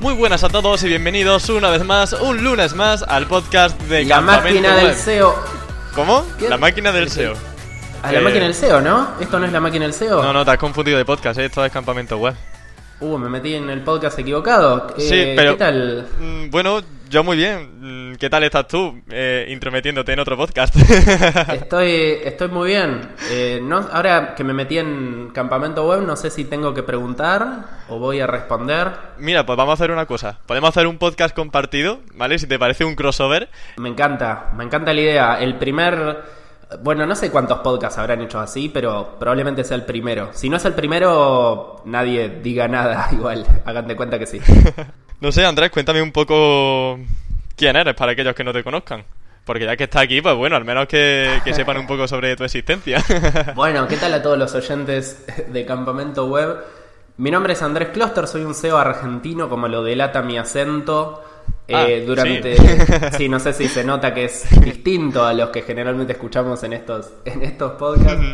Muy buenas a todos y bienvenidos una vez más, un lunes más, al podcast de La Campamento máquina del Web. SEO. ¿Cómo? ¿Qué? La máquina del SEO. A la Eh, máquina del SEO, ¿no? ¿Esto no es la máquina del SEO? No, no, te has confundido de podcast, ¿eh? esto es Campamento Web. Uh, me metí en el podcast equivocado. Eh, Sí, pero- ¿Qué tal? Mm, Bueno, yo muy bien. Mm, ¿Qué tal estás tú? Eh, intrometiéndote en otro podcast. Estoy, estoy muy bien. Eh, no, ahora que me metí en campamento web, no sé si tengo que preguntar o voy a responder. Mira, pues vamos a hacer una cosa. Podemos hacer un podcast compartido, ¿vale? Si te parece un crossover. Me encanta, me encanta la idea. El primer. Bueno, no sé cuántos podcasts habrán hecho así, pero probablemente sea el primero. Si no es el primero, nadie diga nada. Igual, hagan de cuenta que sí. No sé, Andrés, cuéntame un poco quién eres para aquellos que no te conozcan. Porque ya que estás aquí, pues bueno, al menos que, que sepan un poco sobre tu existencia. Bueno, ¿qué tal a todos los oyentes de Campamento Web? Mi nombre es Andrés Kloster, soy un SEO argentino, como lo delata mi acento. Ah, Eh, durante. sí. Sí. no sé si se nota que es distinto a los que generalmente escuchamos en estos, en estos podcasts.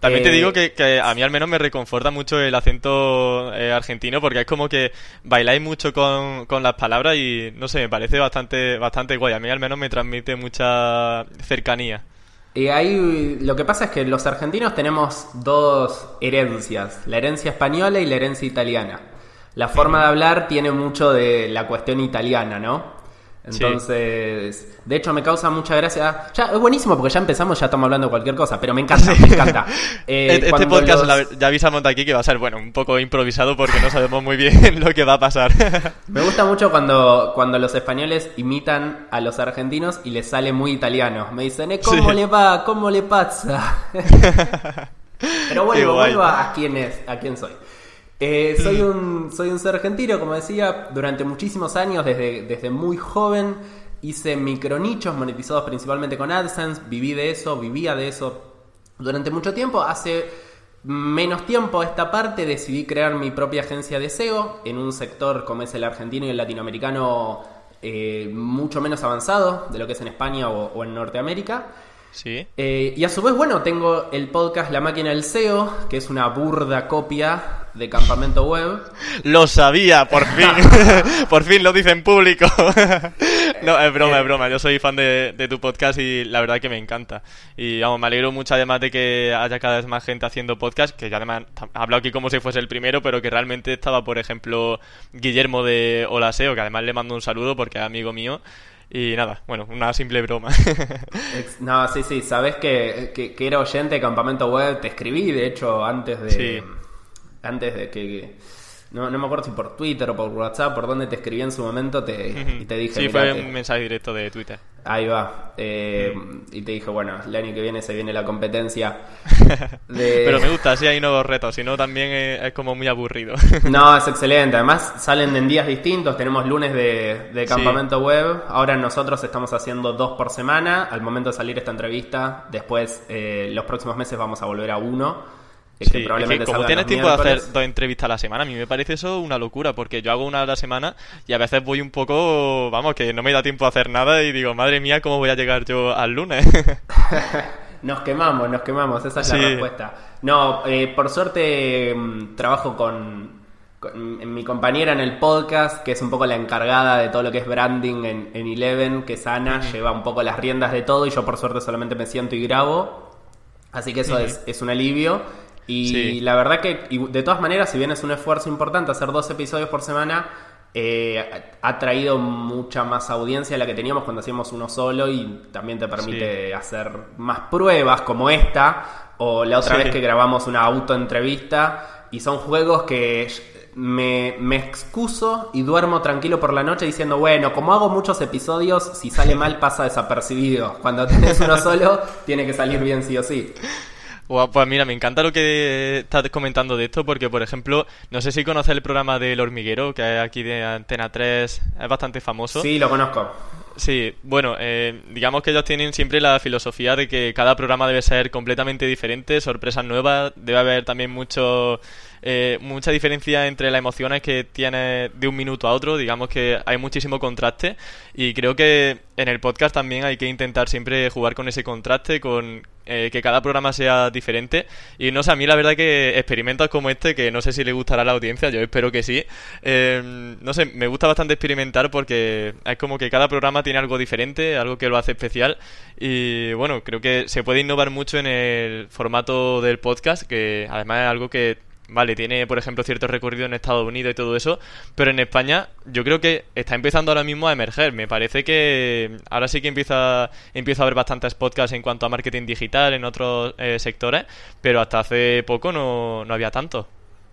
También te Eh, digo que, que a mí al menos me reconforta mucho el acento eh, argentino porque es como que bailáis mucho con, con las palabras y no sé, me parece bastante, bastante guay. A mí al menos me transmite mucha cercanía. Y ahí lo que pasa es que los argentinos tenemos dos herencias, la herencia española y la herencia italiana. La forma de hablar tiene mucho de la cuestión italiana, ¿no? Entonces, de hecho me causa mucha gracia. Ya, es buenísimo porque ya empezamos, ya estamos hablando de cualquier cosa, pero me encanta, me encanta. Eh, este cuando podcast los- la- ya avisamos de aquí que va a ser, bueno, un poco improvisado porque no sabemos muy bien lo que va a pasar. Me gusta mucho cuando, cuando los españoles imitan a los argentinos y les sale muy italiano. Me dicen, "Eh, ¿cómo Sí. le va? ¿Cómo le pasa? Pero vuelvo, vuelvo a, a quién es, a quién soy. Eh, soy un soy un ser argentino, como decía, durante muchísimos años, desde, desde muy joven, hice micronichos monetizados principalmente con AdSense, viví de eso, vivía de eso durante mucho tiempo. Hace menos tiempo a esta parte decidí crear mi propia agencia de SEO en un sector como es el argentino y el latinoamericano eh, mucho menos avanzado de lo que es en España o- o en Norteamérica. sí. Eh, y a su vez, bueno, tengo el podcast La Máquina del SEO, que es una burda copia de Campamento Web. Lo sabía, por fin. por fin lo dice en público. no, es broma, es broma. Yo soy fan de, de tu podcast y la verdad que me encanta. Y vamos, me alegro mucho además de que haya cada vez más gente haciendo podcast, que ya además ha hablado aquí como si fuese el primero, pero que realmente estaba, por ejemplo, Guillermo de Hola SEO, que además le mando un saludo porque es amigo mío. Y nada, bueno, una simple broma. No, sí, sí, sabes que, que- que era oyente de Campamento Web, te escribí, de hecho, antes de. Sí. Antes de que. no, no me acuerdo si por Twitter o por WhatsApp, por donde te escribí en su momento te, y te dije. sí, "Mirá, fue un mensaje directo de Twitter. Ahí va. eh, Y te dije, bueno, el año que viene se viene la competencia. de- Pero me gusta, así hay nuevos retos, si no también es, es como muy aburrido. No, es excelente. Además, salen en días distintos. Tenemos lunes de, de campamento web. Ahora nosotros estamos haciendo dos por semana. Al momento de salir esta entrevista, después, eh, los próximos meses vamos a volver a uno. Sí, que es que como tienes tiempo de hacer dos entrevistas a la semana, a mí me parece eso una locura, porque yo hago una a la semana y a veces voy un poco, vamos, que no me da tiempo a hacer nada y digo, madre mía, ¿cómo voy a llegar yo al lunes? Nos quemamos, nos quemamos, esa es Sí. la respuesta. No, eh, por suerte mm, trabajo con, con mi compañera en el podcast, que es un poco la encargada de todo lo que es branding en, en Eleven, que es Ana, lleva un poco las riendas de todo y yo por suerte solamente me siento y grabo. Así que eso es, es un alivio. Y Sí. la verdad que, y de todas maneras, si bien es un esfuerzo importante hacer dos episodios por semana, eh, ha traído mucha más audiencia a la que teníamos cuando hacíamos uno solo y también te permite hacer más pruebas como esta o la otra Sí. vez que grabamos una autoentrevista y son juegos que me, me excuso y duermo tranquilo por la noche diciendo, bueno, como hago muchos episodios, si sale mal pasa desapercibido. Cuando tenés uno solo, tiene que salir bien sí o sí. Guau, pues mira, me encanta lo que estás comentando de esto, porque por ejemplo, no sé si conoces el programa del hormiguero, que es aquí de Antena 3, es bastante famoso. Sí, lo conozco. Sí, bueno, eh, digamos que ellos tienen siempre la filosofía de que cada programa debe ser completamente diferente, sorpresas nuevas, debe haber también mucho eh, mucha diferencia entre las emociones que tienes de un minuto a otro, digamos que hay muchísimo contraste y creo que en el podcast también hay que intentar siempre jugar con ese contraste, con eh, que cada programa sea diferente. Y no sé, a mí la verdad que experimentos como este, que no sé si le gustará a la audiencia, yo espero que sí. Eh, no sé, me gusta bastante experimentar porque es como que cada programa tiene algo diferente, algo que lo hace especial. Y bueno, creo que se puede innovar mucho en el formato del podcast, que además es algo que Vale, tiene, por ejemplo, cierto recorrido en Estados Unidos y todo eso, pero en España yo creo que está empezando ahora mismo a emerger. Me parece que ahora sí que empieza, empieza a haber bastantes podcasts en cuanto a marketing digital en otros eh, sectores, pero hasta hace poco no, no había tanto.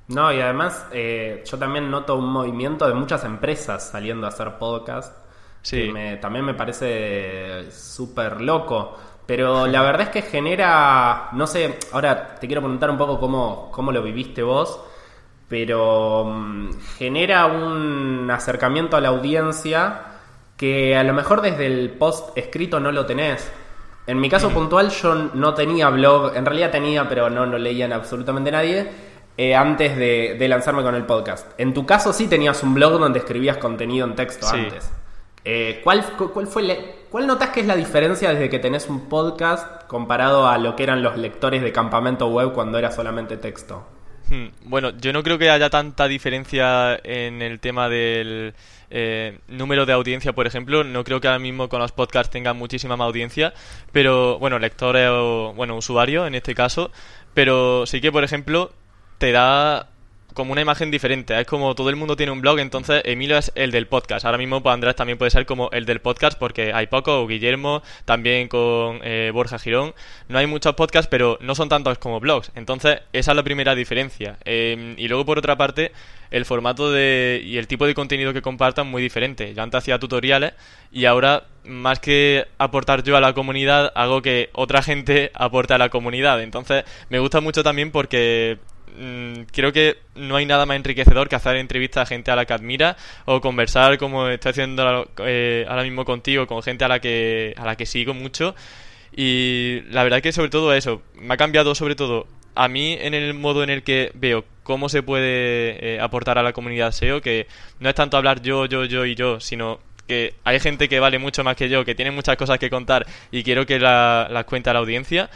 No, y además eh, yo también noto un movimiento de muchas empresas saliendo a hacer podcast. Sí. Que también me parece súper loco. Pero la verdad es que genera, no sé, ahora te quiero preguntar un poco cómo, cómo lo viviste vos, pero mm, genera un acercamiento a la audiencia que a lo mejor desde el post escrito no lo tenés. En mi caso puntual yo no tenía blog, en realidad tenía, pero no lo leían absolutamente nadie, eh, antes de, lanzarme con el podcast. En tu caso sí tenías un blog donde escribías contenido en texto antes. Eh, ¿cuál, ¿Cuál fue ¿Cuál notas que es la diferencia desde que tenés un podcast comparado a lo que eran los lectores de campamento web cuando era solamente texto? Hmm, bueno, yo no creo que haya tanta diferencia en el tema del eh, número de audiencia, por ejemplo. No creo que ahora mismo con los podcasts tengan muchísima más audiencia, pero bueno, lectores o bueno, usuarios en este caso. Pero sí que, por ejemplo, te da como una imagen diferente. Es como todo el mundo tiene un blog, entonces Emilio es el del podcast. Ahora mismo pues, Andrés también puede ser como el del podcast porque hay poco, o Guillermo, también con eh, Borja Girón. No hay muchos podcasts, pero no son tantos como blogs. Entonces esa es la primera diferencia. Em, y luego por otra parte, el formato de, y el tipo de contenido que compartan muy diferente. Yo antes hacía tutoriales y ahora más que aportar yo a la comunidad, hago que otra gente aporte a la comunidad. Entonces me gusta mucho también porque Mm, creo que no hay nada más enriquecedor que hacer entrevistas a gente a la que admira o conversar como estoy haciendo eh, ahora mismo contigo con gente a la que a la que sigo mucho. Y la verdad que sobre todo eso me ha cambiado sobre todo a mí en el modo en el que veo cómo se puede eh, aportar a la comunidad SEO que no es tanto hablar yo yo yo y yo sino que hay gente que vale mucho más que yo que tiene muchas cosas que contar y quiero que las cuente a la audiencia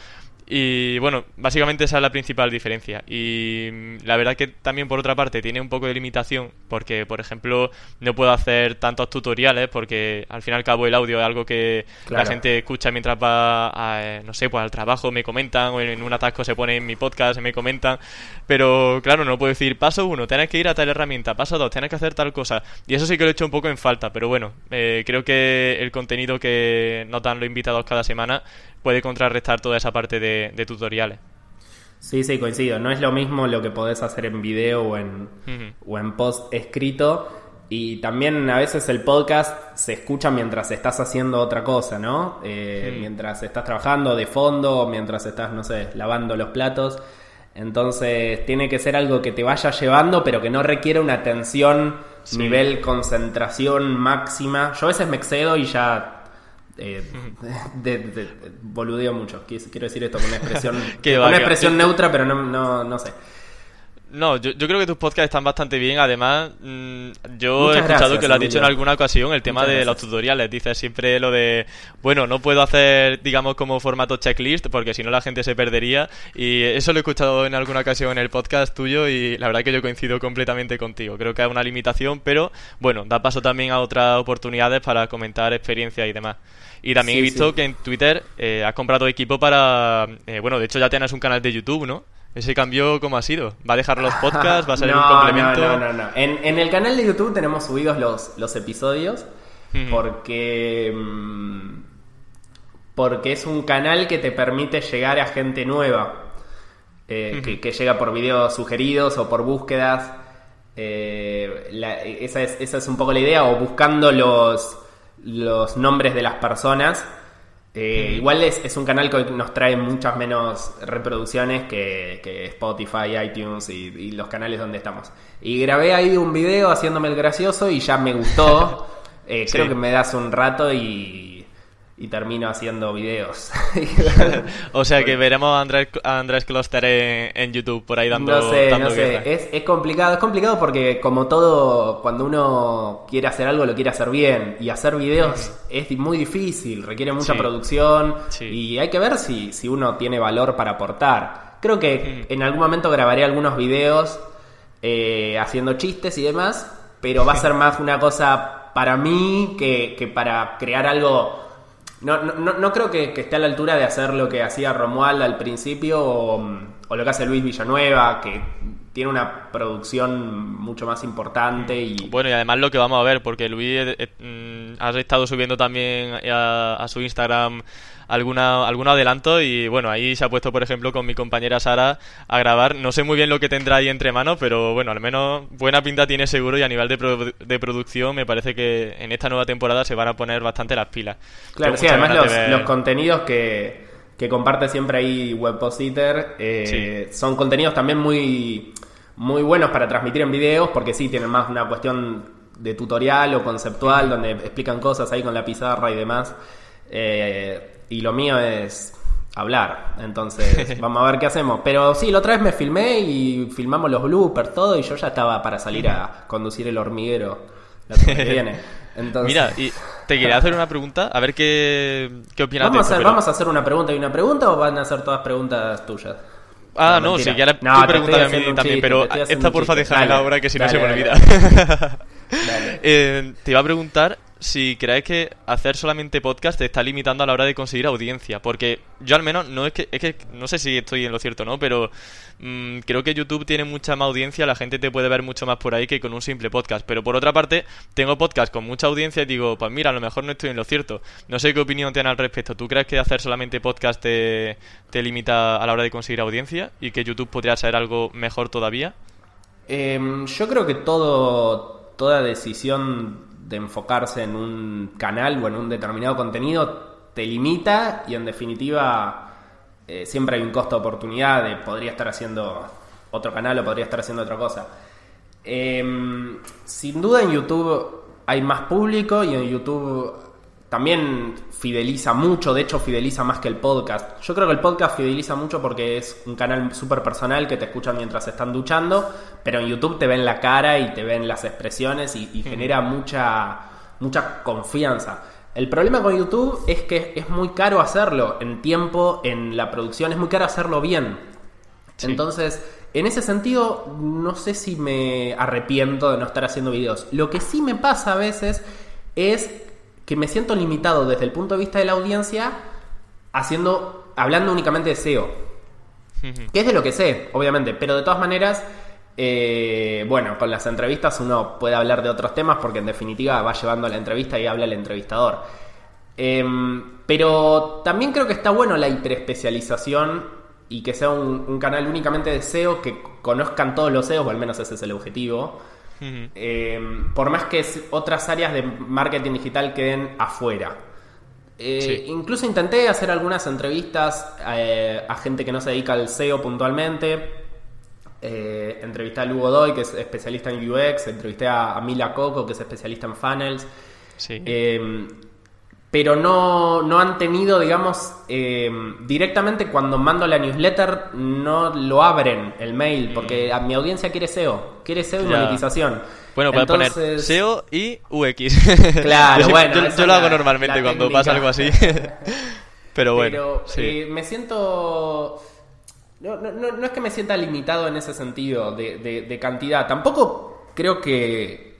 y bueno, básicamente esa es la principal diferencia. Y mm, la verdad que también por otra parte tiene un poco de limitación porque, por ejemplo, no puedo hacer tantos tutoriales porque al fin y al cabo el audio es algo que la gente escucha mientras va, a, no sé, pues al trabajo, me comentan o en un atasco se pone en mi podcast, me comentan. Pero claro, no puedo decir, paso uno, tienes que ir a tal herramienta, paso dos, tienes que hacer tal cosa. Y eso sí que lo he hecho un poco en falta, pero bueno, eh, creo que el contenido que notan los invitados cada semana puede contrarrestar toda esa parte de, tutoriales. Sí, sí, coincido. No es lo mismo lo que podés hacer en video o en, o en post escrito. Y también a veces el podcast se escucha mientras estás haciendo otra cosa, ¿no? Eh, mientras estás trabajando de fondo, mientras estás, no sé, lavando los platos. Entonces tiene que ser algo que te vaya llevando, pero que no requiera una atención, nivel concentración máxima. Yo a veces me excedo y ya eh, de, boludeo mucho. Quiero decir esto con una expresión, una expresión neutra, pero no, no, no sé. No, yo, yo, creo que tus podcasts están bastante bien. Además, mm, yo he escuchado que lo has dicho en alguna ocasión, el tema de los tutoriales. Dices siempre lo de, bueno, no puedo hacer, digamos, como formato checklist, porque si no la gente se perdería. Y eso lo he escuchado en alguna ocasión en el podcast tuyo y la verdad que yo coincido completamente contigo. Creo que es una limitación, pero bueno, da paso también a otras oportunidades para comentar experiencias y demás. Y también he visto que en Twitter eh, has comprado equipo para, eh, bueno, de hecho ya tienes un canal de YouTube, ¿no? ¿Ese cambio cómo ha sido? ¿Va a dejar los podcasts? ¿Va a ser un complemento? No, no, no. En, el canal de YouTube tenemos subidos los, los episodios porque... Mm, porque es un canal que te permite llegar a gente nueva. Eh, que, llega por videos sugeridos o por búsquedas. Eh, esa, es, esa es un poco la idea. O buscando los, los nombres de las personas eh, igual es, un canal que nos trae muchas menos reproducciones que, Spotify, iTunes y, los canales donde estamos. Y grabé ahí un video haciéndome el gracioso y ya me gustó. Eh, creo que me das un rato y, y termino haciendo videos. o sea que veremos a Andrés, Andrés Kloster en, YouTube por ahí dando No sé, no sé. Es, es, complicado. Es complicado porque como todo, cuando uno quiere hacer algo, lo quiere hacer bien. Y hacer videos es muy difícil, requiere mucha producción. Y hay que ver si, si uno tiene valor para aportar. Creo que en algún momento grabaré algunos videos eh, haciendo chistes y demás. Pero va a ser más una cosa para mí que, que para crear algo no, no, no creo que, esté a la altura de hacer lo que hacía Romuald al principio o, lo que hace Luis Villanueva, que tiene una producción mucho más importante y... Bueno, y además lo que vamos a ver, porque Luis eh, eh, mm, ha estado subiendo también a, a su Instagram alguna, algún adelanto y bueno, ahí se ha puesto por ejemplo con mi compañera Sara a grabar. No sé muy bien lo que tendrá ahí entre manos, pero bueno, al menos buena pinta tiene seguro y a nivel de, de producción me parece que en esta nueva temporada se van a poner bastante las pilas. Claro, sí, además los, contenidos que, que comparte siempre ahí Webpositor eh, son contenidos también muy, muy buenos para transmitir en videos porque sí, tienen más una cuestión de tutorial o conceptual donde explican cosas ahí con la pizarra y demás. Eh, y lo mío es hablar. Entonces, vamos a ver qué hacemos. Pero sí, la otra vez me filmé y filmamos los bloopers, todo, y yo ya estaba para salir a conducir el hormiguero la que viene. Entonces... Mira, y te quería hacer una pregunta, a ver qué, qué opinas ¿Vamos, a hacer, ¿Vamos a hacer una pregunta y una pregunta o van a ser todas preguntas tuyas? Ah, no, si quieres no, tú pregúntame a mí también, pero esta porfa déjame la obra que si no se me olvida. eh, te iba a preguntar si crees que hacer solamente podcast te está limitando a la hora de conseguir audiencia. Porque yo al menos no es que, es que no sé si estoy en lo cierto no, pero mm, creo que YouTube tiene mucha más audiencia, la gente te puede ver mucho más por ahí que con un simple podcast. Pero por otra parte, tengo podcast con mucha audiencia y digo, pues mira, a lo mejor no estoy en lo cierto. No sé qué opinión tienes al respecto. ¿Tú crees que hacer solamente podcast te, te limita a la hora de conseguir audiencia y que YouTube podría ser algo mejor todavía? Em, yo creo que todo, toda decisión de enfocarse en un canal o en un determinado contenido te limita y en definitiva eh, siempre hay un costo de oportunidad de podría estar haciendo otro canal o podría estar haciendo otra cosa. Em, sin duda en YouTube hay más público y en YouTube también fideliza mucho, de hecho fideliza más que el podcast. Yo creo que el podcast fideliza mucho porque es un canal súper personal que te escuchan mientras están duchando, pero en YouTube te ven la cara y te ven las expresiones y, genera mucha, mucha confianza. El problema con YouTube es que es muy caro hacerlo en tiempo, en la producción, es muy caro hacerlo bien. Entonces, en ese sentido, no sé si me arrepiento de no estar haciendo videos. Lo que sí me pasa a veces es que me siento limitado desde el punto de vista de la audiencia haciendo, hablando únicamente de SEO. que es de lo que sé, obviamente, pero de todas maneras, eh, bueno, con las entrevistas uno puede hablar de otros temas porque en definitiva va llevando la entrevista y habla el entrevistador. Em, pero también creo que está bueno la hiperespecialización y que sea un, un, canal únicamente de SEO, que conozcan todos los SEOs, o al menos ese es el objetivo. Eh, por más que otras áreas de marketing digital queden afuera. Eh, incluso intenté hacer algunas entrevistas eh, a gente que no se dedica al SEO puntualmente. entrevisté a Lugo Doy, que es especialista en UX. Entrevisté a, Mila Coco, que es especialista en funnels. Pero no, no, han tenido, digamos, directamente cuando mando la newsletter, no lo abren el mail, porque a mi audiencia quiere SEO quiere SEO y monetización. Bueno, puedes poner SEO y UX. Claro, yo, bueno. Yo, lo hago normalmente cuando pasa algo así. Pero bueno. Eh, me siento. No, no, no, es que me sienta limitado en ese sentido de, de, cantidad. Tampoco creo que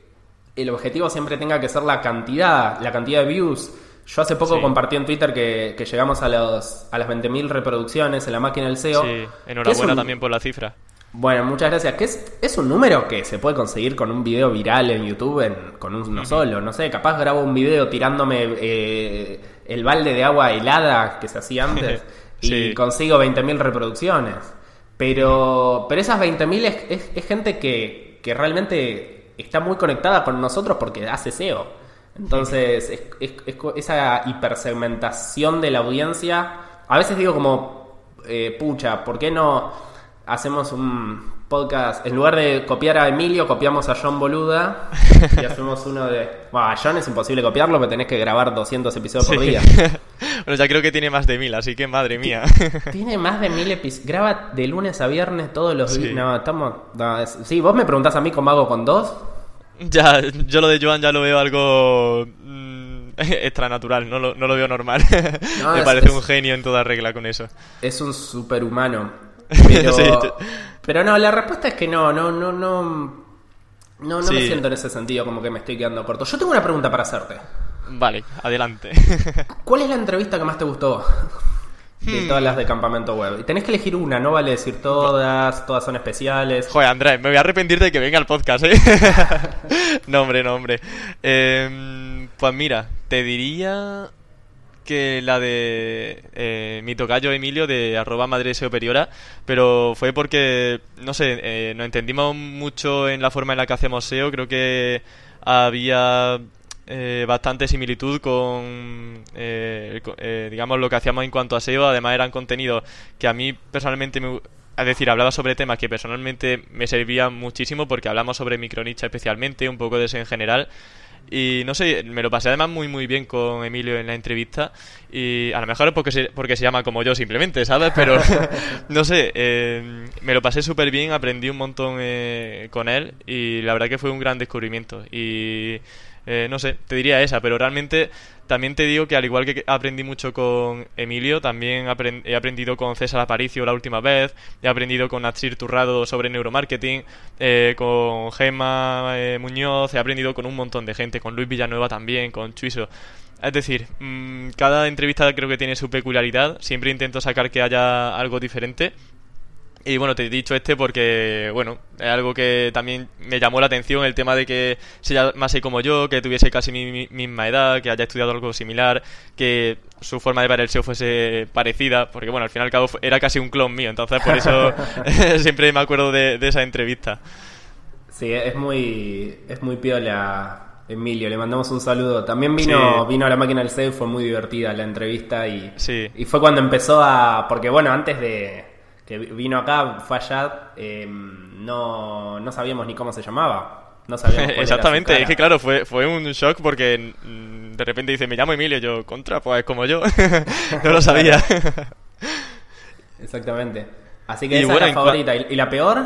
el objetivo siempre tenga que ser la cantidad, la cantidad de views. Yo hace poco compartí en Twitter que, que, llegamos a, los, a las 20.000 reproducciones en la máquina del SEO. Sí, enhorabuena también por la cifra. Bueno, muchas gracias. Que es, un número que se puede conseguir con un video viral en YouTube con uno solo. No sé, capaz grabo un video tirándome eh, el balde de agua helada que se hacía antes y consigo 20.000 reproducciones. Pero, pero esas 20.000 es, es, gente que, que realmente está muy conectada con nosotros porque hace SEO. Entonces, es, esa hipersegmentación de la audiencia. A veces digo como, eh, pucha, ¿por qué no hacemos un podcast, en lugar de copiar a Emilio, copiamos a John Boluda y hacemos uno de... Bueno, a John es imposible copiarlo, porque tenés que grabar 200 episodios por Sí. día. bueno, ya creo que tiene más de mil, así que madre mía. Tiene más de mil episodios. Graba de lunes a viernes todos los Sí. días. No, estamos... no, es- Sí, vos me preguntás a mí cómo hago con dos. ya, yo lo de Joan ya lo veo algo mm, extranatural, no lo, no lo veo normal. No, Me es- parece es- un genio en toda regla con eso. Es un superhumano. Pero, Sí, pero no, la respuesta es que no, no, no, no. No, no me siento en ese sentido como que me estoy quedando corto. Yo tengo una pregunta para hacerte. Vale, adelante. ¿Cuál es la entrevista que más te gustó? De Hmm. todas las de campamento web. Y tenés que elegir una, no vale decir todas, todas son especiales. Joder, Andrés, me voy a arrepentir de que venga al podcast, ¿eh? no, hombre, no, hombre. Eh, pues mira, te diría que la de eh, mi tocayo Emilio de arroba madre superiora, pero fue porque, no sé, eh, nos entendimos mucho en la forma en la que hacemos SEO, creo que había eh, bastante similitud con, eh, eh, digamos, lo que hacíamos en cuanto a SEO, además eran contenidos que a mí personalmente me... Es decir, hablaba sobre temas que personalmente me servían muchísimo porque hablamos sobre micronicha especialmente, un poco de eso en general. Y no sé, me lo pasé además muy muy bien con Emilio en la entrevista. Y a lo mejor es porque se, porque se llama como yo simplemente, ¿sabes? Pero no sé, eh, me lo pasé súper bien, aprendí un montón eh, con él y la verdad que fue un gran descubrimiento. Y eh, no sé, te diría esa, pero realmente también te digo que al igual que aprendí mucho con Emilio, también he aprendido con César Aparicio la última vez, he aprendido con Natsir Turrado sobre neuromarketing, eh, con Gemma eh, Muñoz, he aprendido con un montón de gente, con Luis Villanueva también, con Chuiso. Es decir, mm, cada entrevista creo que tiene su peculiaridad, siempre intento sacar que haya algo diferente. Y bueno, te he dicho este porque, bueno, es algo que también me llamó la atención, el tema de que se llamase como yo, que tuviese casi mi, mi- misma edad, que haya estudiado algo similar, que su forma de ver el SEO fuese parecida, porque bueno, al fin y al cabo era casi un clon mío, entonces por eso siempre me acuerdo de, de esa entrevista. Sí, es muy, es muy piola, Emilio. Le mandamos un saludo. También vino, Sí. vino a la máquina del SEO, fue muy divertida la entrevista y, Sí. y fue cuando empezó a. Porque bueno, antes de que vino acá, fue allá, eh, no, no sabíamos ni cómo se llamaba. No sabíamos Exactamente, es que claro, fue, fue un shock porque mm, de repente dice, me llamo Emilio, yo, contra, pues como yo, no lo sabía. Exactamente. Así que Y esa bueno, es la favorita. ¿Y, y la peor?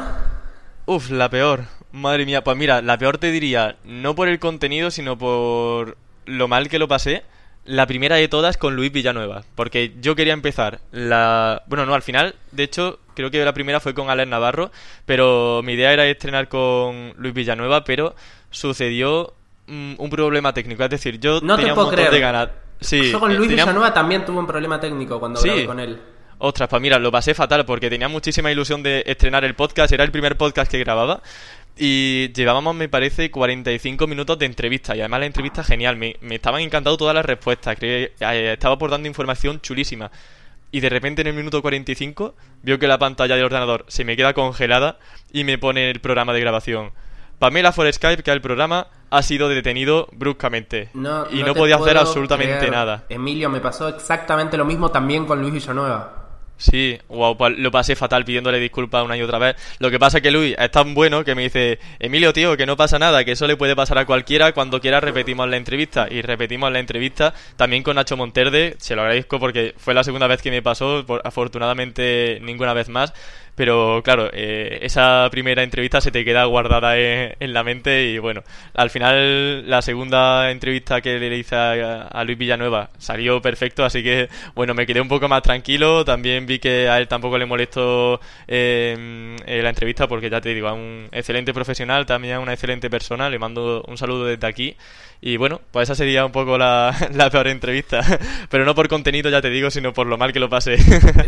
Uf, la peor. Madre mía, pues mira, la peor te diría, no por el contenido, sino por lo mal que lo pasé. La primera de todas con Luis Villanueva. Porque yo quería empezar la... Bueno, no, al final, de hecho, creo que la primera fue con Alex Navarro. Pero mi idea era estrenar con Luis Villanueva, pero sucedió mm, un problema técnico. Es decir, yo No te tenía un puedo montón creer. de ganas. Sí, Yo con Luis tenía- Villanueva también tuve un problema técnico cuando Sí. grabé con él. Ostras, pues mira, lo pasé fatal porque tenía muchísima ilusión de estrenar el podcast. Era el primer podcast que grababa. Y llevábamos, me parece, 45 minutos de entrevista. Y además la entrevista genial. Me, me estaban encantando todas las respuestas. Cre- eh, estaba aportando información chulísima. Y de repente en el minuto 45 veo que la pantalla del ordenador se me queda congelada y me pone el programa de grabación. Pamela for Skype, que el programa ha sido detenido bruscamente. No, y no, podía hacer absolutamente creer. nada. Emilio, me pasó exactamente lo mismo también con Luis Villanueva. Sí, wow, pues lo pasé fatal pidiéndole disculpas una y otra vez. Lo que pasa es que Luis es tan bueno que me dice, Emilio, tío, que no pasa nada, que eso le puede pasar a cualquiera, cuando quiera repetimos la entrevista. Y repetimos la entrevista también con Nacho Monterde, se lo agradezco porque fue la segunda vez que me pasó, por- afortunadamente ninguna vez más. Pero claro, eh, esa primera entrevista se te queda guardada en, en la mente y bueno, al final la segunda entrevista que le hice a, a Luis Villanueva salió perfecto, así que bueno, me quedé un poco más tranquilo. También vi que a él tampoco le molestó eh, eh, la entrevista porque ya te digo, es un excelente profesional, también es una excelente persona. Le mando un saludo desde aquí. Y bueno, pues esa sería un poco la, la peor entrevista. Pero no por contenido, ya te digo, sino por lo mal que lo pasé.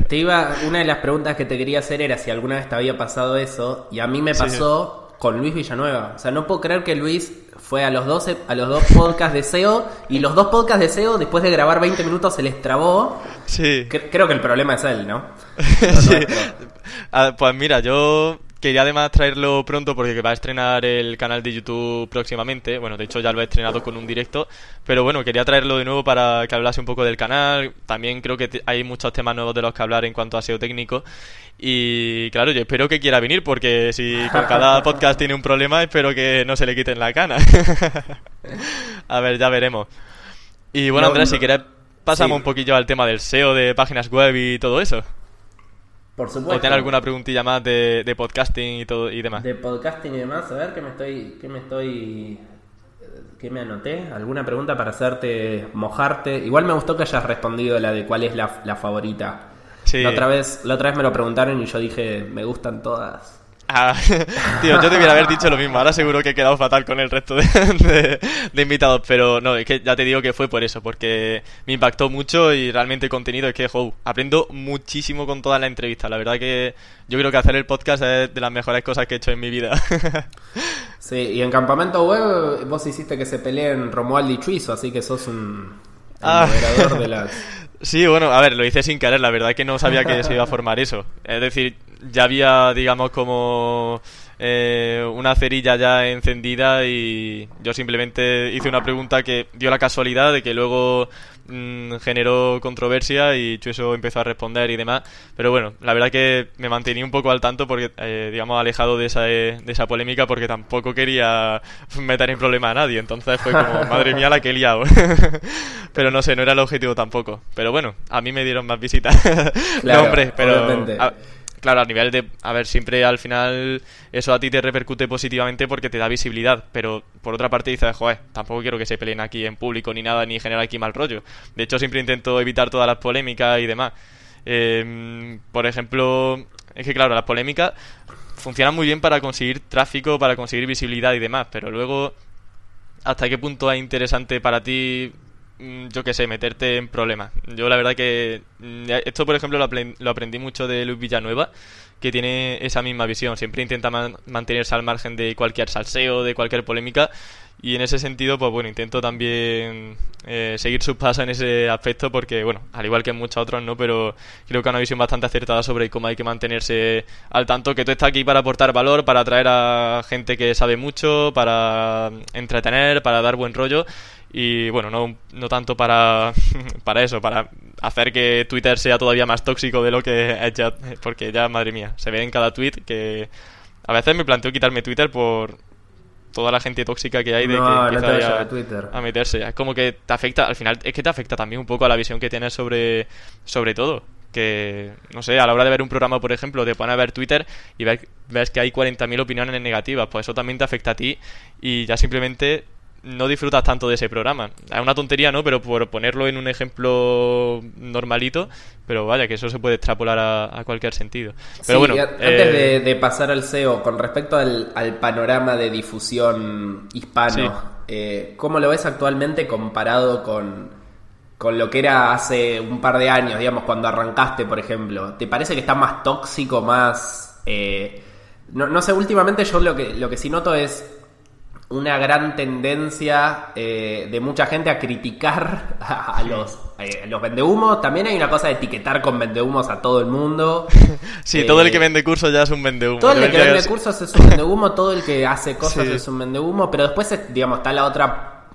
Te iba, una de las preguntas que te quería hacer era si alguna vez te había pasado eso, y a mí me Sí. pasó con Luis Villanueva. O sea, no puedo creer que Luis fue a los 12, a los dos podcasts de SEO, y los dos podcasts de SEO, después de grabar 20 minutos, se les trabó. sí. Cre- creo que el problema es él, ¿no? Sí. Ah, pues mira, yo quería además traerlo pronto porque va a estrenar el canal de YouTube próximamente. Bueno, de hecho ya lo he estrenado con un directo. Pero bueno, quería traerlo de nuevo para que hablase un poco del canal. También creo que hay muchos temas nuevos de los que hablar en cuanto a SEO técnico. Y claro, yo espero que quiera venir porque si con cada podcast tiene un problema, espero que no se le quiten la gana. a ver, ya veremos. Y bueno, Andrés, si quieres, pasamos un poquillo al tema del SEO de páginas web y todo eso. Por supuesto. ¿O tener alguna preguntilla más de, podcasting y todo y demás? De podcasting y demás, a ver qué me estoy, qué me estoy, qué me anoté. ¿Alguna pregunta para hacerte mojarte? Igual me gustó que hayas respondido la de cuál es la, la favorita. Sí. La otra vez, la otra vez me lo preguntaron y yo dije, me gustan todas. Ah, tío, yo debiera haber dicho lo mismo. Ahora seguro que he quedado fatal con el resto de, invitados. Pero no, es que ya te digo que fue por eso. Porque me impactó mucho y realmente el contenido es que, wow, aprendo muchísimo con toda la entrevista. La verdad que yo creo que hacer el podcast es de las mejores cosas que he hecho en mi vida. sí, y en Campamento Web vos hiciste que se peleen Romualdo y Chuizo, así que sos un ah. moderador de las... Sí, bueno, a ver, lo hice sin querer, la verdad que no sabía que se iba a formar eso. Es decir, ya había, digamos, como eh, una cerilla ya encendida y yo simplemente hice una pregunta que dio la casualidad de que luego mm, generó controversia y Chueso empezó a responder y demás. Pero bueno, la verdad que me mantení un poco al tanto porque, eh, digamos, alejado de esa, de esa polémica porque tampoco quería meter en problema a nadie. Entonces fue como, madre mía, la que he liado. pero no sé, no era el objetivo tampoco. Pero bueno, a mí me dieron más visitas. no, hombre, pero claro, a nivel de, a ver, siempre al final eso a ti te repercute positivamente porque te da visibilidad, pero por otra parte dices, joder, tampoco quiero que se peleen aquí en público ni nada, ni generar aquí mal rollo. De hecho, siempre intento evitar todas las polémicas y demás. Em, por ejemplo, es que claro, las polémicas funcionan muy bien para conseguir tráfico, para conseguir visibilidad y demás, pero luego, ¿hasta qué punto es interesante para ti yo qué sé, meterte en problemas. Yo la verdad que mm, esto, por ejemplo, lo, aprendí mucho de Luis Villanueva, que tiene esa misma visión. Siempre intenta mantenerse al margen de cualquier salseo, de cualquier polémica. Y en ese sentido, pues bueno, intento también eh, seguir sus pasos en ese aspecto porque, bueno, al igual que en muchos otros, ¿no? Pero creo que una visión bastante acertada sobre cómo hay que mantenerse al tanto, que tú estás aquí para aportar valor, para atraer a gente que sabe mucho, para entretener, para dar buen rollo y bueno, no, no tanto para, para eso, para hacer que Twitter sea todavía más tóxico de lo que es ya, porque ya, madre mía, se ve en cada tweet que a veces me planteo quitarme Twitter por toda la gente tóxica que hay de que empieza a, Twitter. a meterse. Es como que te afecta, al final, es que te afecta también un poco a la visión que tienes sobre, sobre todo que, no sé, a la hora de ver un programa, por ejemplo, te pones a ver Twitter y ves, ves que hay 40.000 opiniones negativas, pues eso también te afecta a ti y ya simplemente no disfrutas tanto de ese programa. Es una tontería, ¿no? Pero por ponerlo en un ejemplo normalito, pero vaya, que eso se puede extrapolar a, cualquier sentido. Pero bueno, antes eh, de, pasar al SEO, con respecto al, panorama de difusión hispano, eh, ¿cómo lo ves actualmente comparado con, con lo que era hace un par de años, digamos, cuando arrancaste, por ejemplo? ¿Te parece que está más tóxico, más... Eh, no, no sé, últimamente yo lo que, lo que sí noto es una gran tendencia eh, de mucha gente a criticar a, los, eh, los vendehumos. También hay una cosa de etiquetar con vendehumos a todo el mundo. Sí, todo el que eh, vende cursos ya es un vendehumo. Todo el que vende cursos es un vendehumo, todo el que hace cosas es un vendehumo, pero después, digamos, está la otra...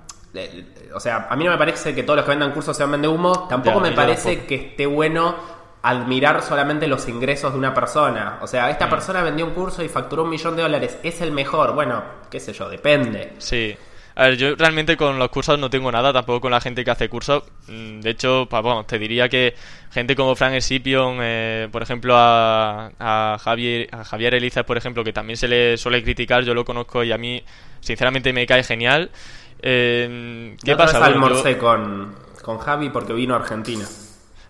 o sea, a mí no me parece que todos los que vendan cursos sean vendehumos. Tampoco me parece que esté bueno admirar solamente los ingresos de una persona. O sea, esta mm. persona vendió un curso y facturó un millón de dólares. ¿Es el mejor? Bueno, qué sé yo, depende. Sí. A ver, yo realmente con los cursos no tengo nada, tampoco con la gente que hace cursos. Mm, de hecho, pues, bueno, te diría que gente como Frank Escipion, eh, por ejemplo, a, Javier, a Javier Elizas, por ejemplo, que también se le suele criticar, yo lo conozco y a mí, sinceramente, me cae genial. Eh, ¿Qué pasa? almorcé con, con Javi porque vino a Argentina.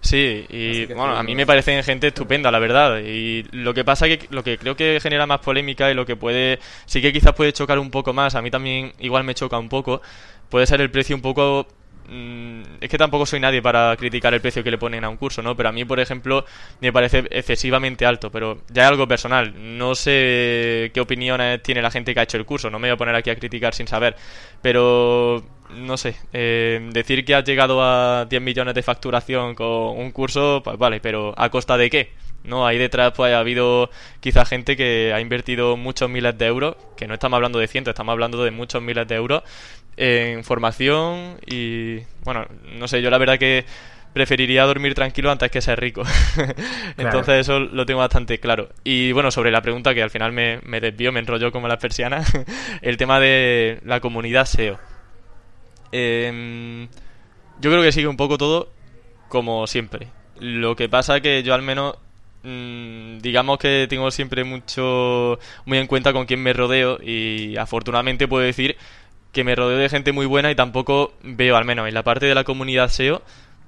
Sí, y bueno, a mí me parece gente estupenda, la verdad. Y lo que pasa que lo que creo que genera más polémica y lo que puede, sí que quizás puede chocar un poco más, a mí también igual me choca un poco, puede ser el precio un poco mm, es que tampoco soy nadie para criticar el precio que le ponen a un curso, ¿no? Pero a mí, por ejemplo, me parece excesivamente alto, pero ya es algo personal. No sé qué opiniones tiene la gente que ha hecho el curso, no me voy a poner aquí a criticar sin saber, pero no sé, eh, decir que has llegado a 10 millones de facturación con un curso, pues vale, pero ¿a costa de qué? ¿no? Ahí detrás pues ha habido quizá gente que ha invertido muchos miles de euros, que no estamos hablando de cientos, estamos hablando de muchos miles de euros en formación y bueno, no sé, yo la verdad que preferiría dormir tranquilo antes que ser rico. Entonces eso lo tengo bastante claro. Y bueno, sobre la pregunta que al final me, me desvió, me enrolló como las persianas, el tema de la comunidad SEO. Em, yo creo que sigue un poco todo como siempre. Lo que pasa que yo al menos mm, digamos que tengo siempre mucho muy en cuenta con quién me rodeo y afortunadamente puedo decir que me rodeo de gente muy buena y tampoco veo al menos en la parte de la comunidad SEO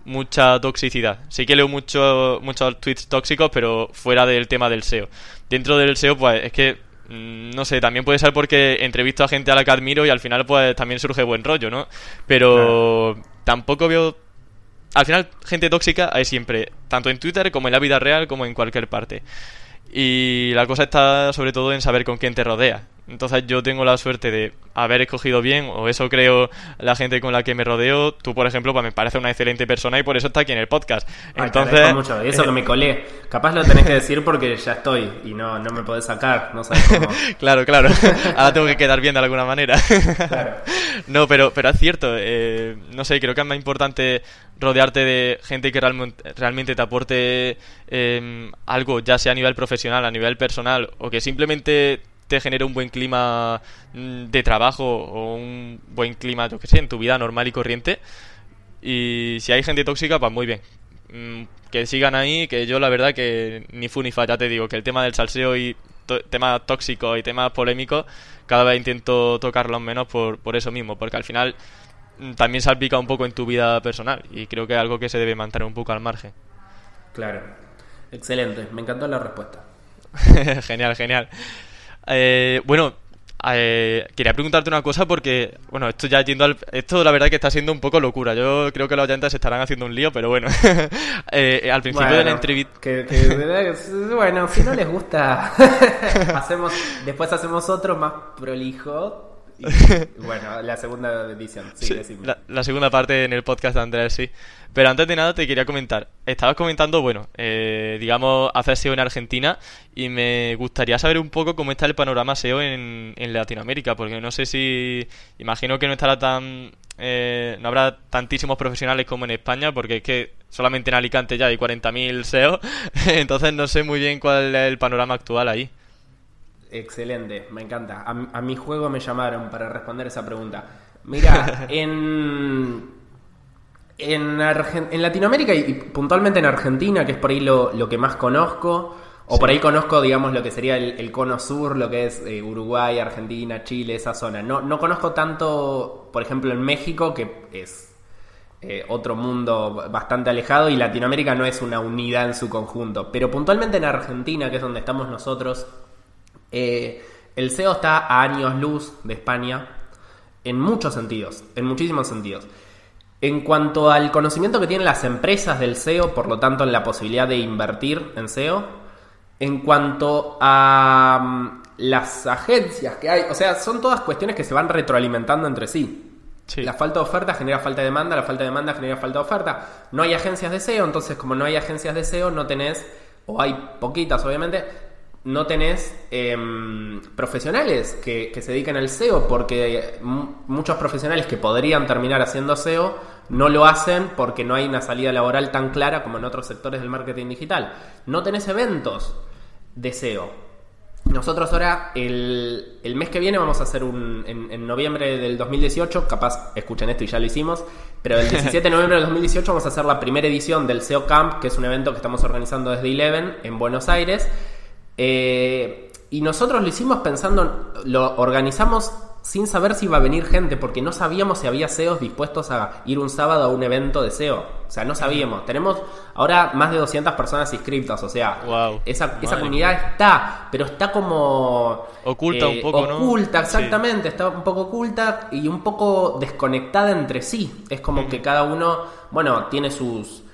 mucha toxicidad. Sí que leo mucho, muchos tweets tóxicos, pero fuera del tema del SEO. Dentro del SEO, pues es que, no sé, también puede ser porque entrevisto a gente a la que admiro y al final, pues también surge buen rollo, ¿no? Pero tampoco veo. Al final, gente tóxica hay siempre, tanto en Twitter como en la vida real, como en cualquier parte. Y la cosa está sobre todo en saber con quién te rodeas. Entonces yo tengo la suerte de haber escogido bien, o eso creo la gente con la que me rodeo. Tú, por ejemplo, pues me parece una excelente persona y por eso está aquí en el podcast. Entonces, mucho. Eso que me colé. Capaz lo tenés que decir porque ya estoy y no, no me podés sacar. No sabes cómo. claro, claro. Ahora tengo que quedar bien de alguna manera. claro. No, pero, pero es cierto. Eh, no sé, creo que es más importante rodearte de gente que realmente te aporte eh, algo, ya sea a nivel profesional, a nivel personal, o que simplemente te genere un buen clima mm, de trabajo o un buen clima, yo que sé, en tu vida normal y corriente. Y si hay gente tóxica, pues muy bien. Mm, que sigan ahí, que yo la verdad que ni fu ni fa, ya te digo, que el tema del salseo y temas tóxicos y temas polémicos, cada vez intento tocarlos menos por, por eso mismo, porque al final mm, también salpica un poco en tu vida personal y creo que es algo que se debe mantener un poco al margen. Claro, excelente, me encantó la respuesta. genial, genial. Eh, bueno, eh, quería preguntarte una cosa porque, bueno, esto ya yendo al... Esto la verdad que está siendo un poco locura. Yo creo que los oyentes estarán haciendo un lío, pero bueno. eh, al principio de la entrevista... bueno, si no les gusta, hacemos después hacemos otro más prolijo bueno, la segunda edición, sí, la, segunda parte en el podcast de Andrés, sí. Pero antes de nada te quería comentar. Estabas comentando, bueno, eh, digamos, hacer SEO en Argentina y me gustaría saber un poco cómo está el panorama SEO en, en Latinoamérica, porque no sé si... Imagino que no estará tan... Eh, no habrá tantísimos profesionales como en España, porque es que solamente en Alicante ya hay 40.000 SEO, entonces no sé muy bien cuál es el panorama actual ahí. Excelente, me encanta. A, mi juego me llamaron para responder esa pregunta. Mira, en, en, en, Latinoamérica y puntualmente en Argentina, que es por ahí lo, que más conozco, o por ahí conozco, digamos, lo que sería el, cono sur, lo que es eh, Uruguay, Argentina, Chile, esa zona. No, no conozco tanto, por ejemplo, en México, que es eh, otro mundo bastante alejado, y Latinoamérica no es una unidad en su conjunto. Pero puntualmente en Argentina, que es donde estamos nosotros, eh, el SEO está a años luz de España en muchos sentidos, en muchísimos sentidos. En cuanto al conocimiento que tienen las empresas del SEO, por lo tanto en la posibilidad de invertir en SEO, en cuanto a mm, las agencias que hay, o sea, son todas cuestiones que se van retroalimentando entre sí. La falta de oferta genera falta de demanda, la falta de demanda genera falta de oferta. No hay agencias de SEO, entonces como no hay agencias de SEO, no tenés, o hay poquitas obviamente, no tenés em, profesionales que, se dediquen al SEO, porque muchos profesionales que podrían terminar haciendo SEO no lo hacen porque no hay una salida laboral tan clara como en otros sectores del marketing digital. No tenés eventos de SEO. Nosotros ahora, el, mes que viene, vamos a hacer un. En, en, noviembre del 2018, capaz escuchen esto y ya lo hicimos, pero el 17 de noviembre del 2018 vamos a hacer la primera edición del SEO Camp, que es un evento que estamos organizando desde Eleven en Buenos Aires eh, y nosotros lo hicimos pensando, lo organizamos sin saber si iba a venir gente, porque no sabíamos si había SEOs dispuestos a ir un sábado a un evento de SEO. O sea, no sabíamos. Tenemos ahora más de 200 personas inscritas, o sea, esa, esa comunidad está, pero está como... Oculta un eh, poco, ¿no? Oculta, exactamente, está un poco oculta y un poco desconectada entre sí. Es como que cada uno, bueno, tiene sus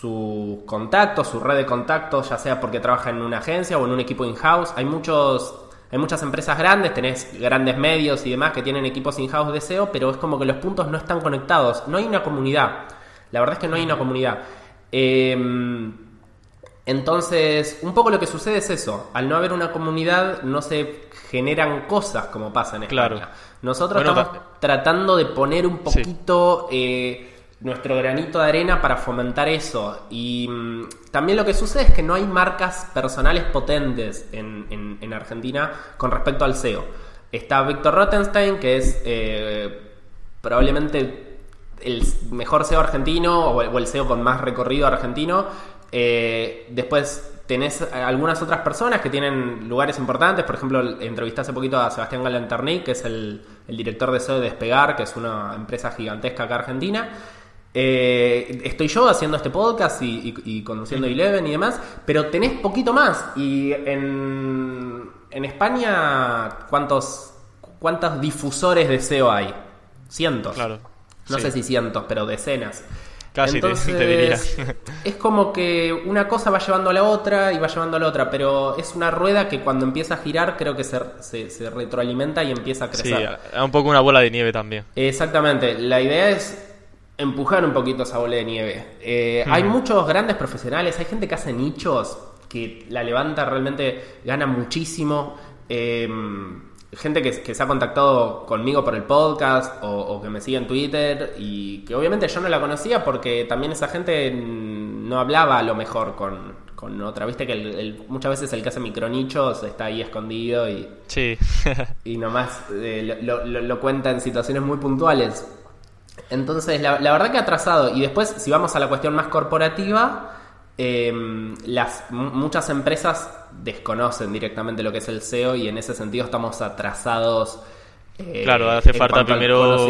sus contactos, su red de contactos, ya sea porque trabaja en una agencia o en un equipo in-house. Hay muchos hay muchas empresas grandes, tenés grandes medios y demás que tienen equipos in-house de SEO, pero es como que los puntos no están conectados. No hay una comunidad. La verdad es que no hay una comunidad. Em, Entonces, un poco lo que sucede es eso. Al no haber una comunidad, no se generan cosas como pasa en España. Claro. Nosotros Bueno, estamos ta- tratando de poner un Sí. poquito eh, nuestro granito de arena para fomentar eso. Y mm, también lo que sucede es que no hay marcas personales potentes en, en- en Argentina con respecto al SEO. Está Víctor Rottenstein, que es eh, probablemente el mejor SEO argentino o el, o el SEO con más recorrido argentino. Eh, después tenés algunas otras personas que tienen lugares importantes. Por ejemplo, entrevisté hace poquito a Sebastián Galanternic, que es el, el director de SEO de Despegar, que es una empresa gigantesca acá argentina. Eh, estoy yo haciendo este podcast y, y- y conduciendo Eleven y demás, pero tenés poquito más. Y en, en España, ¿cuántos, ¿cuántos difusores de SEO hay? Cientos. Claro. No Sí. sé si cientos, pero decenas. Casi te- te diría. es como que una cosa va llevando a la otra y va llevando a la otra, pero es una rueda que cuando empieza a girar creo que se, se- se retroalimenta y empieza a Sí, crecer. es un poco una bola de nieve también. Exactamente, la idea es empujar un poquito esa bola de nieve. Eh, Hay muchos grandes profesionales, hay gente que hace nichos, que la levanta realmente, gana muchísimo. Eh, gente que, que se ha contactado conmigo por el podcast o, o que me sigue en Twitter y que obviamente yo no la conocía porque también esa gente no hablaba a lo mejor con, con otra. Viste que el- el- muchas veces el que hace micronichos está ahí escondido y Sí. y nomás eh, lo, lo- lo cuenta en situaciones muy puntuales. Entonces, la, la verdad que ha atrasado. Y después, si vamos a la cuestión más corporativa, eh, las, mu- muchas empresas desconocen directamente lo que es el SEO y en ese sentido estamos atrasados. eh, claro, hace falta primero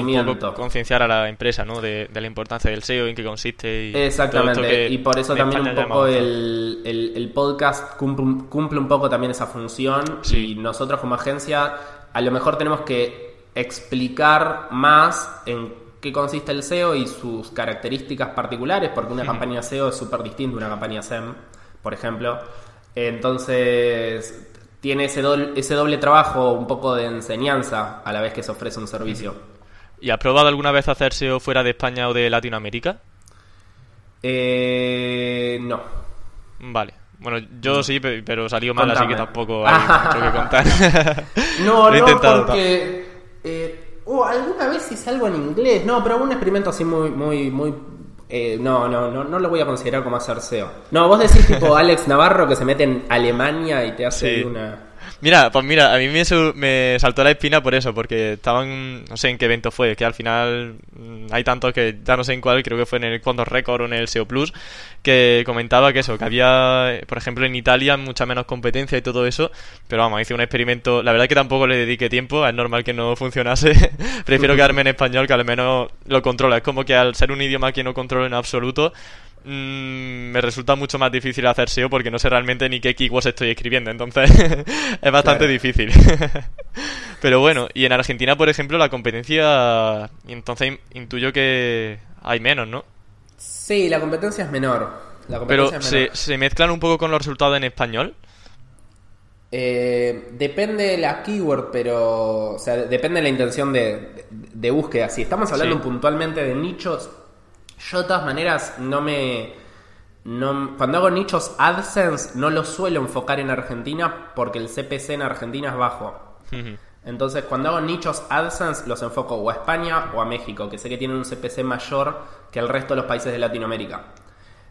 concienciar a la empresa, ¿no? De, de la importancia del SEO, en qué consiste y Exactamente, y por eso también España un poco el, el- el podcast cumple, un- cumple un poco también esa función Sí. y nosotros como agencia a lo mejor tenemos que explicar más en qué consiste el SEO y sus características particulares, porque una campaña SEO es súper distinta a una campaña SEM, por ejemplo. Entonces tiene ese doble, ese doble trabajo un poco de enseñanza a la vez que se ofrece un servicio. ¿Y has probado alguna vez hacer SEO fuera de España o de Latinoamérica? Eh, no. Vale. Bueno, yo sí, pe- pero salió mal, así que tampoco hay mucho que contar. No, Lo he no, intentado, porque eh, oh, alguna vez hice algo en inglés. No, pero un experimento así muy, muy, muy. eh, no, no, no, no lo voy a considerar como hacer SEO. No, vos decís tipo Alex Navarro que se mete en Alemania y te hace Sí. una. Mira, pues mira, a mí me, su- me saltó la espina por eso, porque estaban, no sé en qué evento fue, que al final mm, hay tantos que ya no sé en cuál, creo que fue en el Quantum Record o en el SEO Plus, que comentaba que eso, que había, por ejemplo, en Italia mucha menos competencia y todo eso, pero vamos, hice un experimento, la verdad que tampoco le dediqué tiempo, es normal que no funcionase, prefiero quedarme en español que al menos lo controla, es como que al ser un idioma que no controlo en absoluto, mm, me resulta mucho más difícil hacer SEO porque no sé realmente ni qué keywords estoy escribiendo, entonces es bastante Claro. difícil. Pero bueno, y en Argentina, por ejemplo, la competencia, entonces in- intuyo que hay menos, ¿no? Sí, la competencia es menor. La Pero competencia es se, menor. se mezclan un poco con los resultados en español. Eh, depende de la keyword, pero. O sea, depende de la intención de, de- de búsqueda. Si estamos hablando Sí. puntualmente de nichos, yo de todas maneras no me. No, cuando hago nichos AdSense, no los suelo enfocar en Argentina porque el CPC en Argentina es bajo. Entonces, cuando hago nichos AdSense, los enfoco o a España o a México, que sé que tienen un CPC mayor que el resto de los países de Latinoamérica.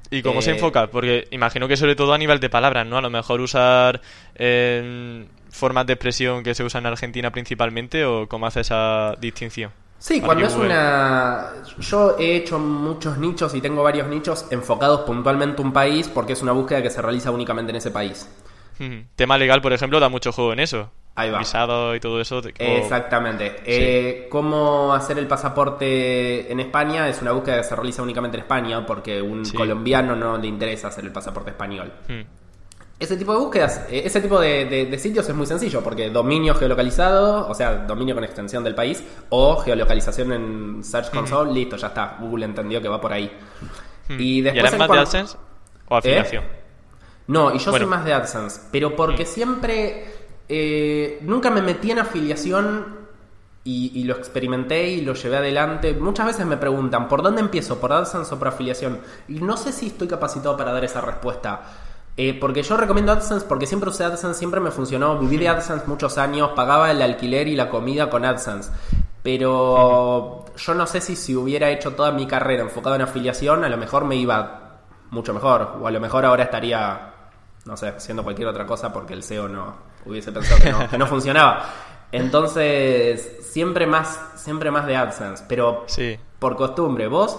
¿Y cómo se Eh, enfoca? Porque imagino que sobre todo a nivel de palabras, ¿no? A lo mejor usar eh, formas de expresión que se usan en Argentina principalmente o cómo hace esa distinción. Sí, cuando es una... Yo he hecho muchos nichos y tengo varios nichos enfocados puntualmente a un país porque es una búsqueda que se realiza únicamente en ese país. Tema legal, por ejemplo, da mucho juego en eso. Ahí va. Visado y todo eso. te- Exactamente. Eh, ¿Cómo hacer el pasaporte en España? Es una búsqueda que se realiza únicamente en España porque un Sí. colombiano no le interesa hacer el pasaporte español. Hmm. Ese tipo de búsquedas, eh, ese tipo de, de- de sitios es muy sencillo porque dominio geolocalizado, o sea, dominio con extensión del país, o geolocalización en Search Console, listo, ya está. Google entendió que va por ahí. Hmm. Y después eres en más cuan- de AdSense o afiliación? No, y yo Bueno. soy más de AdSense, pero porque siempre eh, nunca me metí en afiliación y, y lo experimenté y lo llevé adelante. Muchas veces me preguntan, ¿por dónde empiezo? ¿Por AdSense o por afiliación? Y no sé si estoy capacitado para dar esa respuesta. Eh, porque yo recomiendo AdSense porque siempre usé AdSense, siempre me funcionó. Viví de AdSense muchos años, pagaba el alquiler y la comida con AdSense. Pero yo no sé si si hubiera hecho toda mi carrera enfocada en afiliación, a lo mejor me iba mucho mejor. O a lo mejor ahora estaría, no sé, haciendo cualquier otra cosa porque el SEO no hubiese pensado que no, que no funcionaba. Entonces, siempre más, siempre más de AdSense. Pero Sí. por costumbre, ¿vos?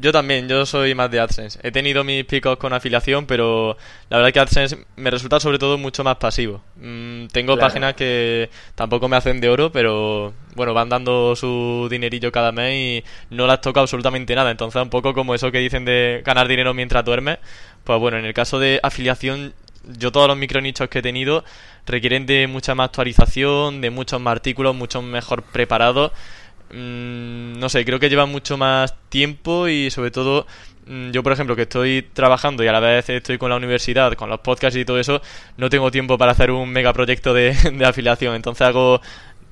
Yo también, yo soy más de AdSense. He tenido mis picos con afiliación, pero la verdad que AdSense me resulta sobre todo mucho más pasivo. Mm, tengo Claro. páginas que tampoco me hacen de oro, pero bueno, van dando su dinerillo cada mes y no las toco absolutamente nada. Entonces, un poco como eso que dicen de ganar dinero mientras duermes. Pues bueno, en el caso de afiliación, yo todos los micronichos que he tenido requieren de mucha más actualización, de muchos más artículos, mucho mejor preparados. Mm, no sé, creo que lleva mucho más tiempo y sobre todo mm, yo por ejemplo que estoy trabajando y a la vez estoy con la universidad, con los podcasts y todo eso, no tengo tiempo para hacer un megaproyecto de, de afiliación, entonces hago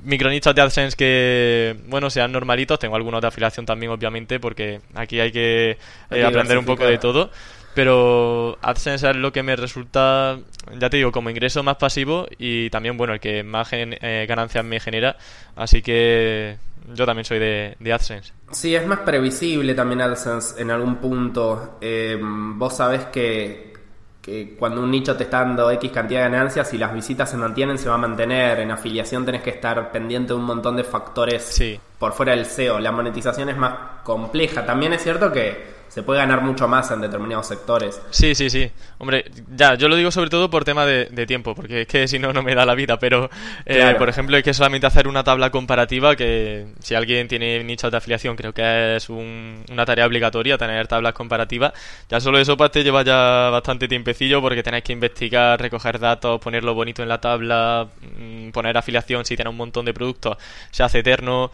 micronichos de AdSense que, bueno, sean normalitos, tengo algunos de afiliación también obviamente porque aquí hay que eh, Hay aprender un poco de todo. Pero AdSense es lo que me resulta, ya te digo, como ingreso más pasivo y también, bueno, el que más gen- eh, ganancias me genera. Así que yo también soy de, de AdSense. Sí, es más previsible también AdSense en algún punto. Eh, vos sabés que, que cuando un nicho te está dando X cantidad de ganancias, si las visitas se mantienen, se va a mantener. En afiliación tenés que estar pendiente de un montón de factores Sí. por fuera del SEO. La monetización es más compleja. También es cierto que se puede ganar mucho más en determinados sectores. Sí, sí, sí. Hombre, ya, yo lo digo sobre todo por tema de, de tiempo, porque es que si no, no me da la vida. Pero, eh, Claro. por ejemplo, hay que solamente hacer una tabla comparativa que si alguien tiene nichos de afiliación, creo que es un- una tarea obligatoria tener tablas comparativas. Ya solo eso pues, te lleva ya bastante tiempecillo porque tenéis que investigar, recoger datos, ponerlo bonito en la tabla, mm, poner afiliación si tiene un montón de productos, se hace eterno.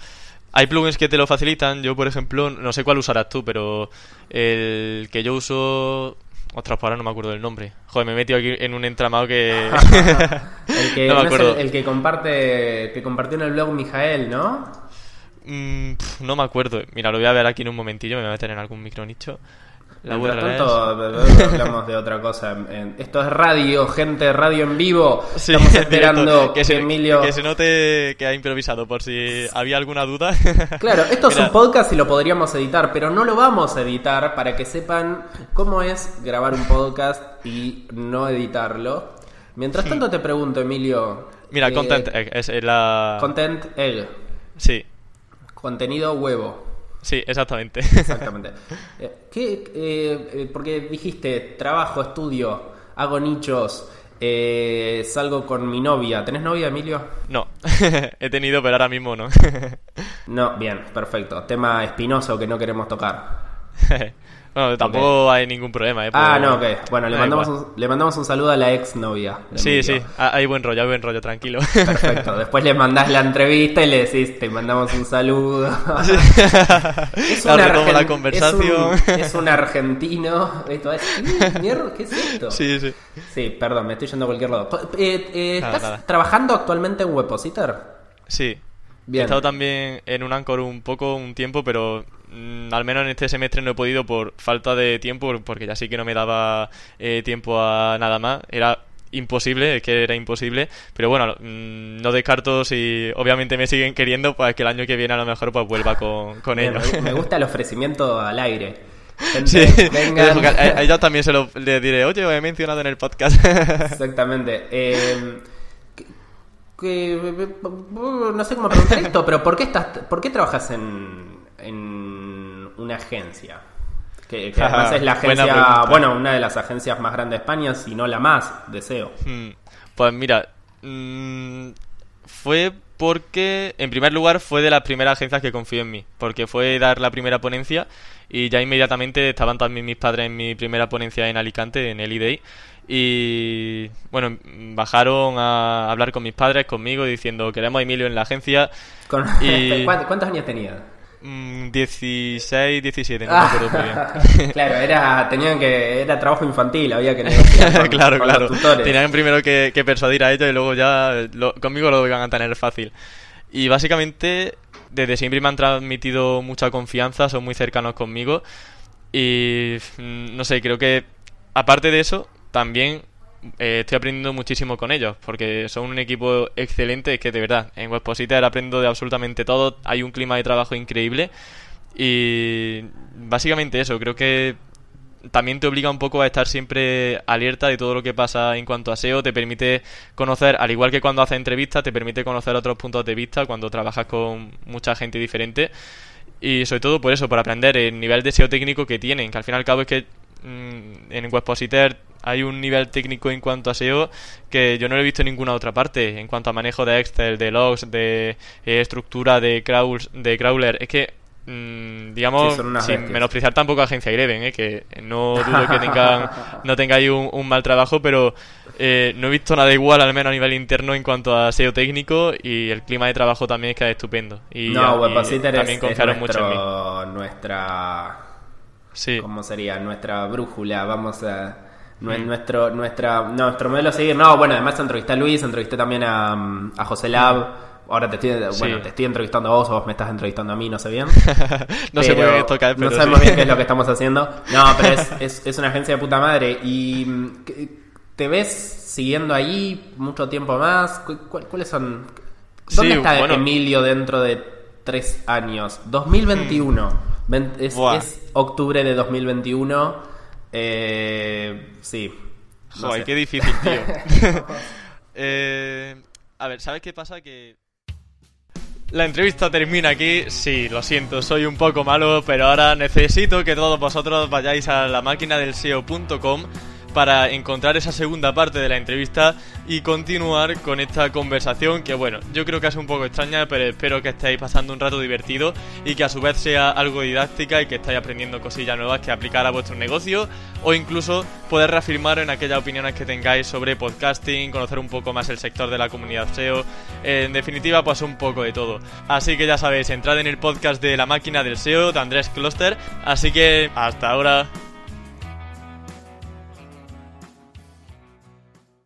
Hay plugins que te lo facilitan. Yo, por ejemplo, no sé cuál usarás tú, pero el que yo uso. Ostras, pues ahora no me acuerdo del nombre. Joder, me he metido aquí en un entramado que. El que, no me no acuerdo. el, el que comparte, que compartió en el blog Mijael, ¿no? Mm, no me acuerdo. Mira, lo voy a ver aquí en un momentillo. Me voy a meter en algún micronicho. La Mientras tanto, hablamos de otra cosa. Esto es radio, gente, radio en vivo. Sí, Estamos esperando que, que se, Emilio. que se note que ha improvisado, por si había alguna duda. Claro, esto es un podcast y lo podríamos editar, pero no lo vamos a editar para que sepan cómo es grabar un podcast y no editarlo. Mientras tanto, te pregunto, Emilio. Mira, eh, Content Egg es la. Content egg. Sí, Contenido huevo. Sí, exactamente. Exactamente. Eh, ¿qué, eh, eh, porque dijiste, trabajo, estudio, hago nichos, eh, salgo con mi novia. ¿Tenés novia, Emilio? no, he tenido, pero ahora mismo no. No, bien, perfecto. Tema espinoso que no queremos tocar. bueno, tampoco hay ningún problema, ¿eh? Ah, no, ok. Bueno, le da mandamos, igual. un, le mandamos un saludo a la ex novia. Sí, sí, ha- hay buen rollo, hay buen rollo, tranquilo. Perfecto. Después le mandás la entrevista y le decís, te mandamos un saludo. Es un la conversación. Es un, es un argentino. Esto es, ¿qué mierda? ¿Qué es esto? Sí, sí. Sí, perdón, me estoy yendo a cualquier lado. Eh, eh, Nada, ¿Estás nada. trabajando actualmente en Webpositor? Sí. Bien. He estado también en un Anchor un poco, un tiempo, pero mm, al menos en este semestre no he podido por falta de tiempo, porque ya sí que no me daba eh, tiempo a nada más. Era imposible, es que era imposible. Pero bueno, mm, no descarto si obviamente me siguen queriendo, pues que el año que viene a lo mejor pues vuelva con, con ellos. me, gusta el ofrecimiento al aire. Gente, Sí, vengan. a, ellos también se lo le diré, oye, os he mencionado en el podcast. Exactamente. Eh, que- no sé cómo preguntar esto, pero ¿por qué, estás, por qué trabajas en, en una agencia? Que, que además es la agencia, bueno, una de las agencias más grandes de España, si no la más, de SEO. Hmm, Pues mira, mm, fue porque, en primer lugar, fue de las primeras agencias que confió en mí, porque fue dar la primera ponencia y ya inmediatamente estaban también mis padres en mi primera ponencia en Alicante, en el IDEI, y bueno, bajaron a hablar con mis padres, conmigo, diciendo, queremos a Emilio en la agencia, Con- Y- ¿Cuántos, cuántos años tenías? Mm, 16, 17, no me acuerdo muy bien. claro, era, tenían que, era trabajo infantil, había que negociar con- claro, con claro. los. Tenían primero que, que persuadir a ellos y luego ya lo- conmigo lo iban a tener fácil. Y básicamente, desde siempre me han transmitido mucha confianza, son muy cercanos conmigo. Y mm, no sé, creo que aparte de eso, también eh, estoy aprendiendo muchísimo con ellos, porque son un equipo excelente, es que de verdad, en Webpositor aprendo de absolutamente todo, hay un clima de trabajo increíble y básicamente eso, creo que también te obliga un poco a estar siempre alerta de todo lo que pasa en cuanto a SEO, te permite conocer, al igual que cuando haces entrevistas, te permite conocer otros puntos de vista cuando trabajas con mucha gente diferente y sobre todo por eso, por aprender el nivel de SEO técnico que tienen, que al fin y al cabo es que mm, en Webpositor hay un nivel técnico en cuanto a SEO que yo no lo he visto en ninguna otra parte, en cuanto a manejo de Excel, de logs, de eh, estructura de, crawls, de crawler, es que Mm, digamos, sin menospreciar tampoco a Agencia Greven, ¿eh? que no dudo que tengan, no tengáis un, un mal trabajo, pero eh, no he visto nada igual, al menos a nivel interno, en cuanto a SEO técnico y el clima de trabajo también es que es estupendo. Y, no, también confiaron mucho en mí. Nuestra. Sí. ¿Cómo sería? Nuestra brújula, vamos a. Nuestro, nuestra, nuestro modelo a seguir. No, bueno, además entrevisté a Luis, entrevisté también a, a José Lab. Ahora te estoy, bueno, te estoy entrevistando a vos o vos me estás entrevistando a mí, no sé bien. no sé muy bien pero No sabemos bien qué es lo que estamos haciendo. No, pero es, es, una agencia de puta madre. ¿Y te ves siguiendo ahí mucho tiempo más? ¿Cuáles son...? ¿Dónde está Emilio dentro de tres años? 2021. Mm. Es, es, octubre de 2021. Eh, sí. Joder, qué difícil, tío. eh, a ver, ¿sabes qué pasa? Que la entrevista termina aquí. Sí, lo siento, soy un poco malo, pero ahora necesito que todos vosotros vayáis a la máquina del SEO.com para encontrar esa segunda parte de la entrevista y continuar con esta conversación que bueno, yo creo que es un poco extraña, pero espero que estéis pasando un rato divertido y que a su vez sea algo didáctica y que estéis aprendiendo cosillas nuevas que aplicar a vuestro negocio o incluso poder reafirmar en aquellas opiniones que tengáis sobre podcasting, conocer un poco más el sector de la comunidad SEO, en definitiva pues un poco de todo. Así que ya sabéis, entrad en el podcast de la máquina del SEO de Andrés Kloster, así que hasta ahora.